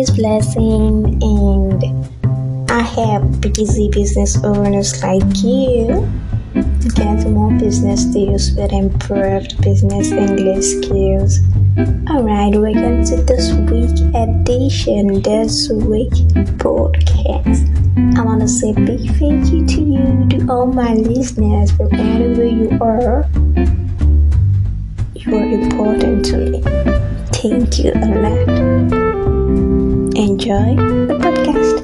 is Blessing, and I help busy business owners like you to get more business deals with improved business English skills. Alright, welcome to this week edition, this week podcast. I want to say big thank you to you, to all my listeners, wherever you are. You are important to me. Thank you a lot. Enjoy the podcast.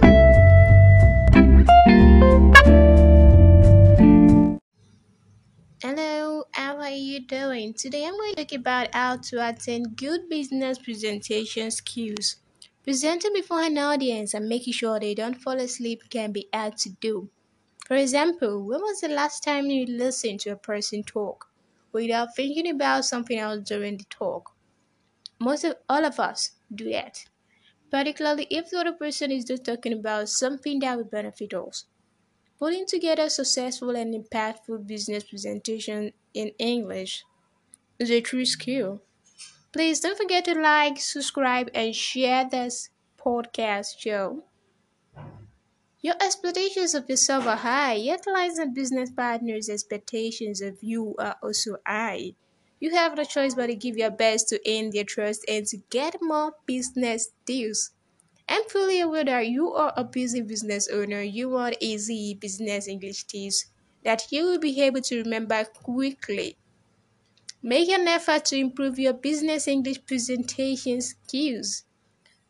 Hello, how are you doing? Today I'm going to talk about how to attend good business presentation skills. Presenting before an audience and making sure they don't fall asleep can be hard to do. For example, when was the last time you listened to a person talk without thinking about something else during the talk? Most of all of us do that, particularly if the other person is just talking about something that will benefit us. Putting together successful and impactful business presentation in English is a true skill. Please don't forget to like, subscribe, and share this podcast show. Your expectations of yourself are high, yet clients and business partners' expectations of you are also high. You have no choice but to give your best to earn their trust and to get more business deals. I'm fully aware that you are a busy business owner. You want easy business English tips that you will be able to remember quickly. Make an effort to improve your business English presentation skills.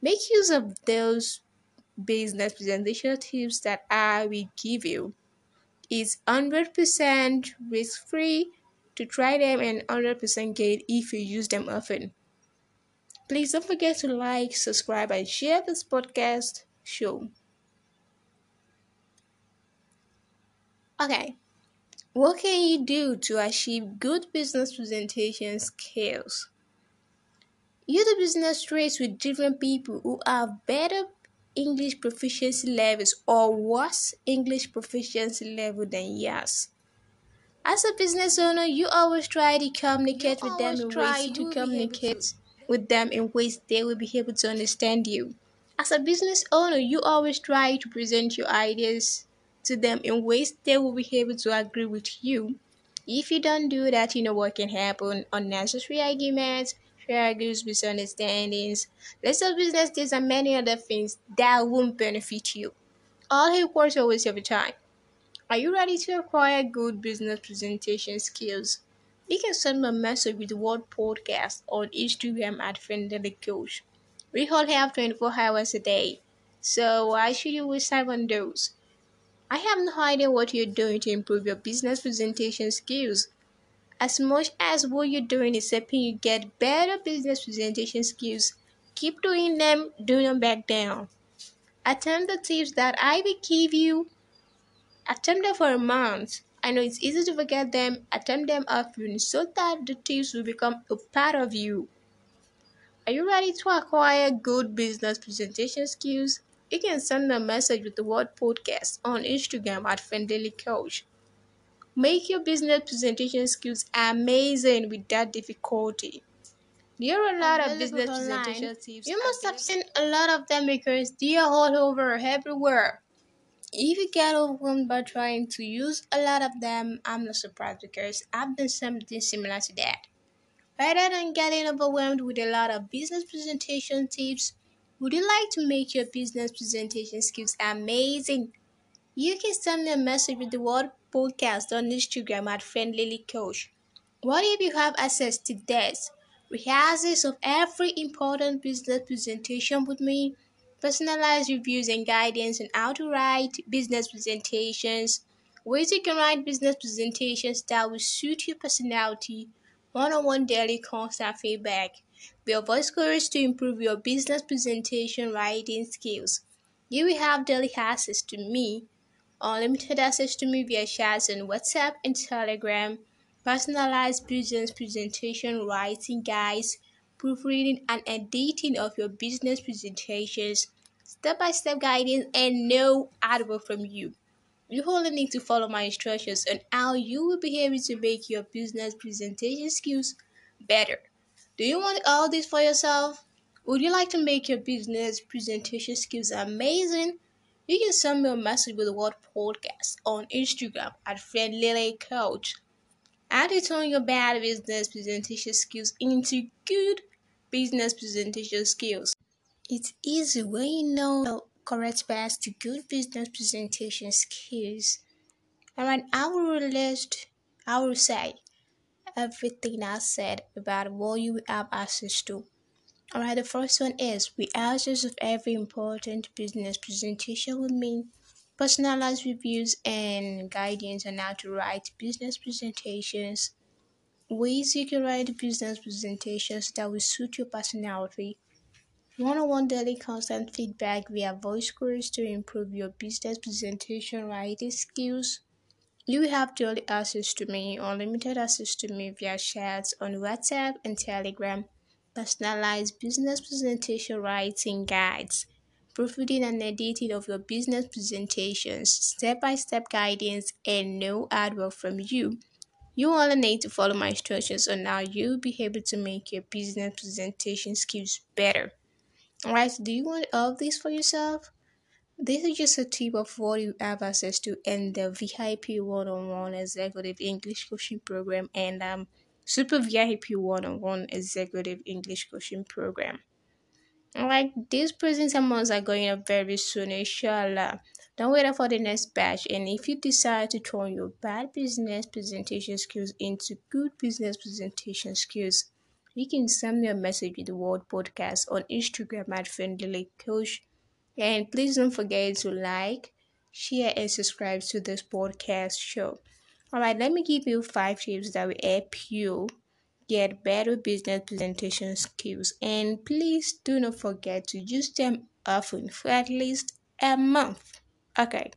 Make use of those business presentation tips that I will give you. It's 100% risk free to try them and 100% gain if you use them often. Please don't forget to like, subscribe, and share this podcast show. Okay, what can you do to achieve good business presentation skills? You do business trades with different people who have better English proficiency levels or worse English proficiency level than yours. As a business owner, you always try to communicate you with them in ways to communicate with them in ways they will be able to understand you. As a business owner, you always try to present your ideas to them in ways they will be able to agree with you. If you don't do that, you know what can happen unnecessary arguments, arguments, misunderstandings, less of business deals, and many other things that won't benefit you. All requires a waste of your time. Are you ready to acquire good business presentation skills? You can send me a message with the word podcast on Instagram at Friendly Coach. We all have 24 hours a day, so why should you waste time on those? I have no idea what you're doing to improve your business presentation skills. As much as what you're doing is helping you get better business presentation skills, keep doing them, do not back down. Attempt the tips that I will give you Attempt them for a month. I know it's easy to forget them. Attempt them often so that the tips will become a part of you. Are you ready to acquire good business presentation skills? You can send a message with the word podcast on Instagram at Friendly Coach. Make your business presentation skills amazing without difficulty. There are a lot of business presentation tips. You must have seen a lot of them because they are all over everywhere. If you get overwhelmed by trying to use a lot of them, I'm not surprised because I've done something similar to that. Rather than getting overwhelmed with a lot of business presentation tips, would you like to make your business presentation skills amazing? You can send me a message with the word podcast on Instagram at Friendly Coach. What if you have access to this? Rehearsals of every important business presentation with me personalized reviews and guidance on how to write business presentations, ways you can write business presentations that will suit your personality, one on one daily constant feedback, your voice courage to improve your business presentation writing skills. You will have daily access to me, unlimited access to me via chats on WhatsApp and Telegram, personalized business presentation writing guides proofreading and editing of your business presentations, step by step guidance, and no advert from you. You only need to follow my instructions on how you will be able to make your business presentation skills better. Do you want all this for yourself? Would you like to make your business presentation skills amazing? You can send me a message with the word podcast on Instagram at Friendly Coach. Add turn your bad business presentation skills into good business presentation skills. It's easy when you know the correct path to good business presentation skills. Alright, I will list, I will say everything I said about what you have access to. Alright, the first one is we access of every important business presentation will mean personalized reviews and guidance on how to write business presentations, ways you can write business presentations that will suit your personality, one on one daily constant feedback via voice calls to improve your business presentation writing skills. You have daily access to me, unlimited access to me via chats on WhatsApp and Telegram. Personalized business presentation writing guides, proofreading and editing of your business presentations, step by step guidance, and no hard work from you. You only need to follow my instructions on how you'll be able to make your business presentation skills better. Alright, do you want all of this for yourself? This is just a tip of what you have access to in the VIP one on one executive English coaching program and um Super VIP one on one executive English coaching program. Like these presentations are going up very soon, inshallah. Don't wait for the next batch. And if you decide to turn your bad business presentation skills into good business presentation skills, you can send me a message with the word podcast on Instagram at Friendly Coach. And please don't forget to like, share, and subscribe to this podcast show. Alright, let me give you five tips that will help you get better business presentation skills. And please do not forget to use them often for at least a month. Okay.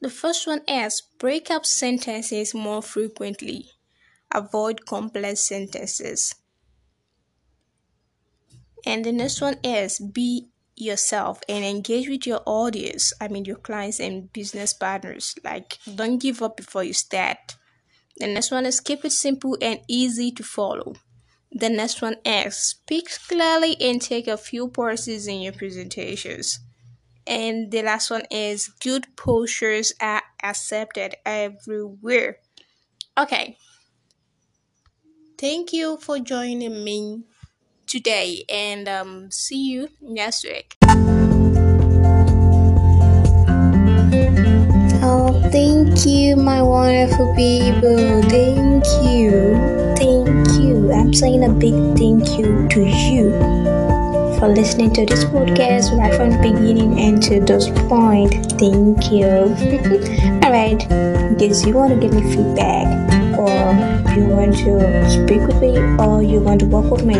The first one is break up sentences more frequently. Avoid complex sentences. And the next one is be yourself and engage with your audience i mean your clients and business partners like don't give up before you start the next one is keep it simple and easy to follow. The next one is speak clearly and take a few pauses in your presentations. And the last one is good postures are accepted everywhere. Okay. Thank you for joining me today and um, see you next week. Thank you, my wonderful people. Thank you. Thank you. I'm saying a big thank you to you for listening to this podcast right from the beginning and to this point. Thank you. All right. In you want to give me feedback, or you want to speak with me or you want to work with me,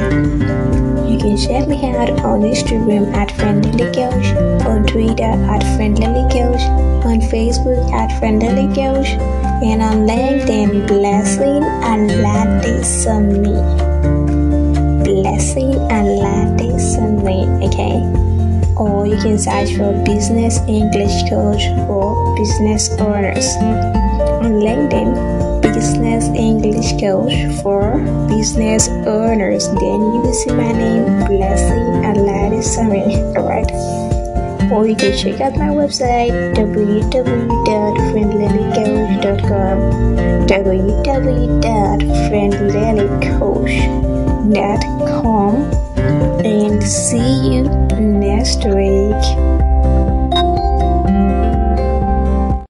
you can check me out on Instagram at Friendly Coach, on Twitter at Friendly Coach, on Facebook at Friendly Coach, and on LinkedIn, Blessing and Latte Sunny. Blessing and Latte Sunny, okay? Or you can search for Business English Coach for business owners on LinkedIn business English coach for business owners. Then you will see my name, Blessing Aladi Sami. Alright. Or you can check out my website www.friendlilycoach.com www.friendlilycoach.com and see you next week.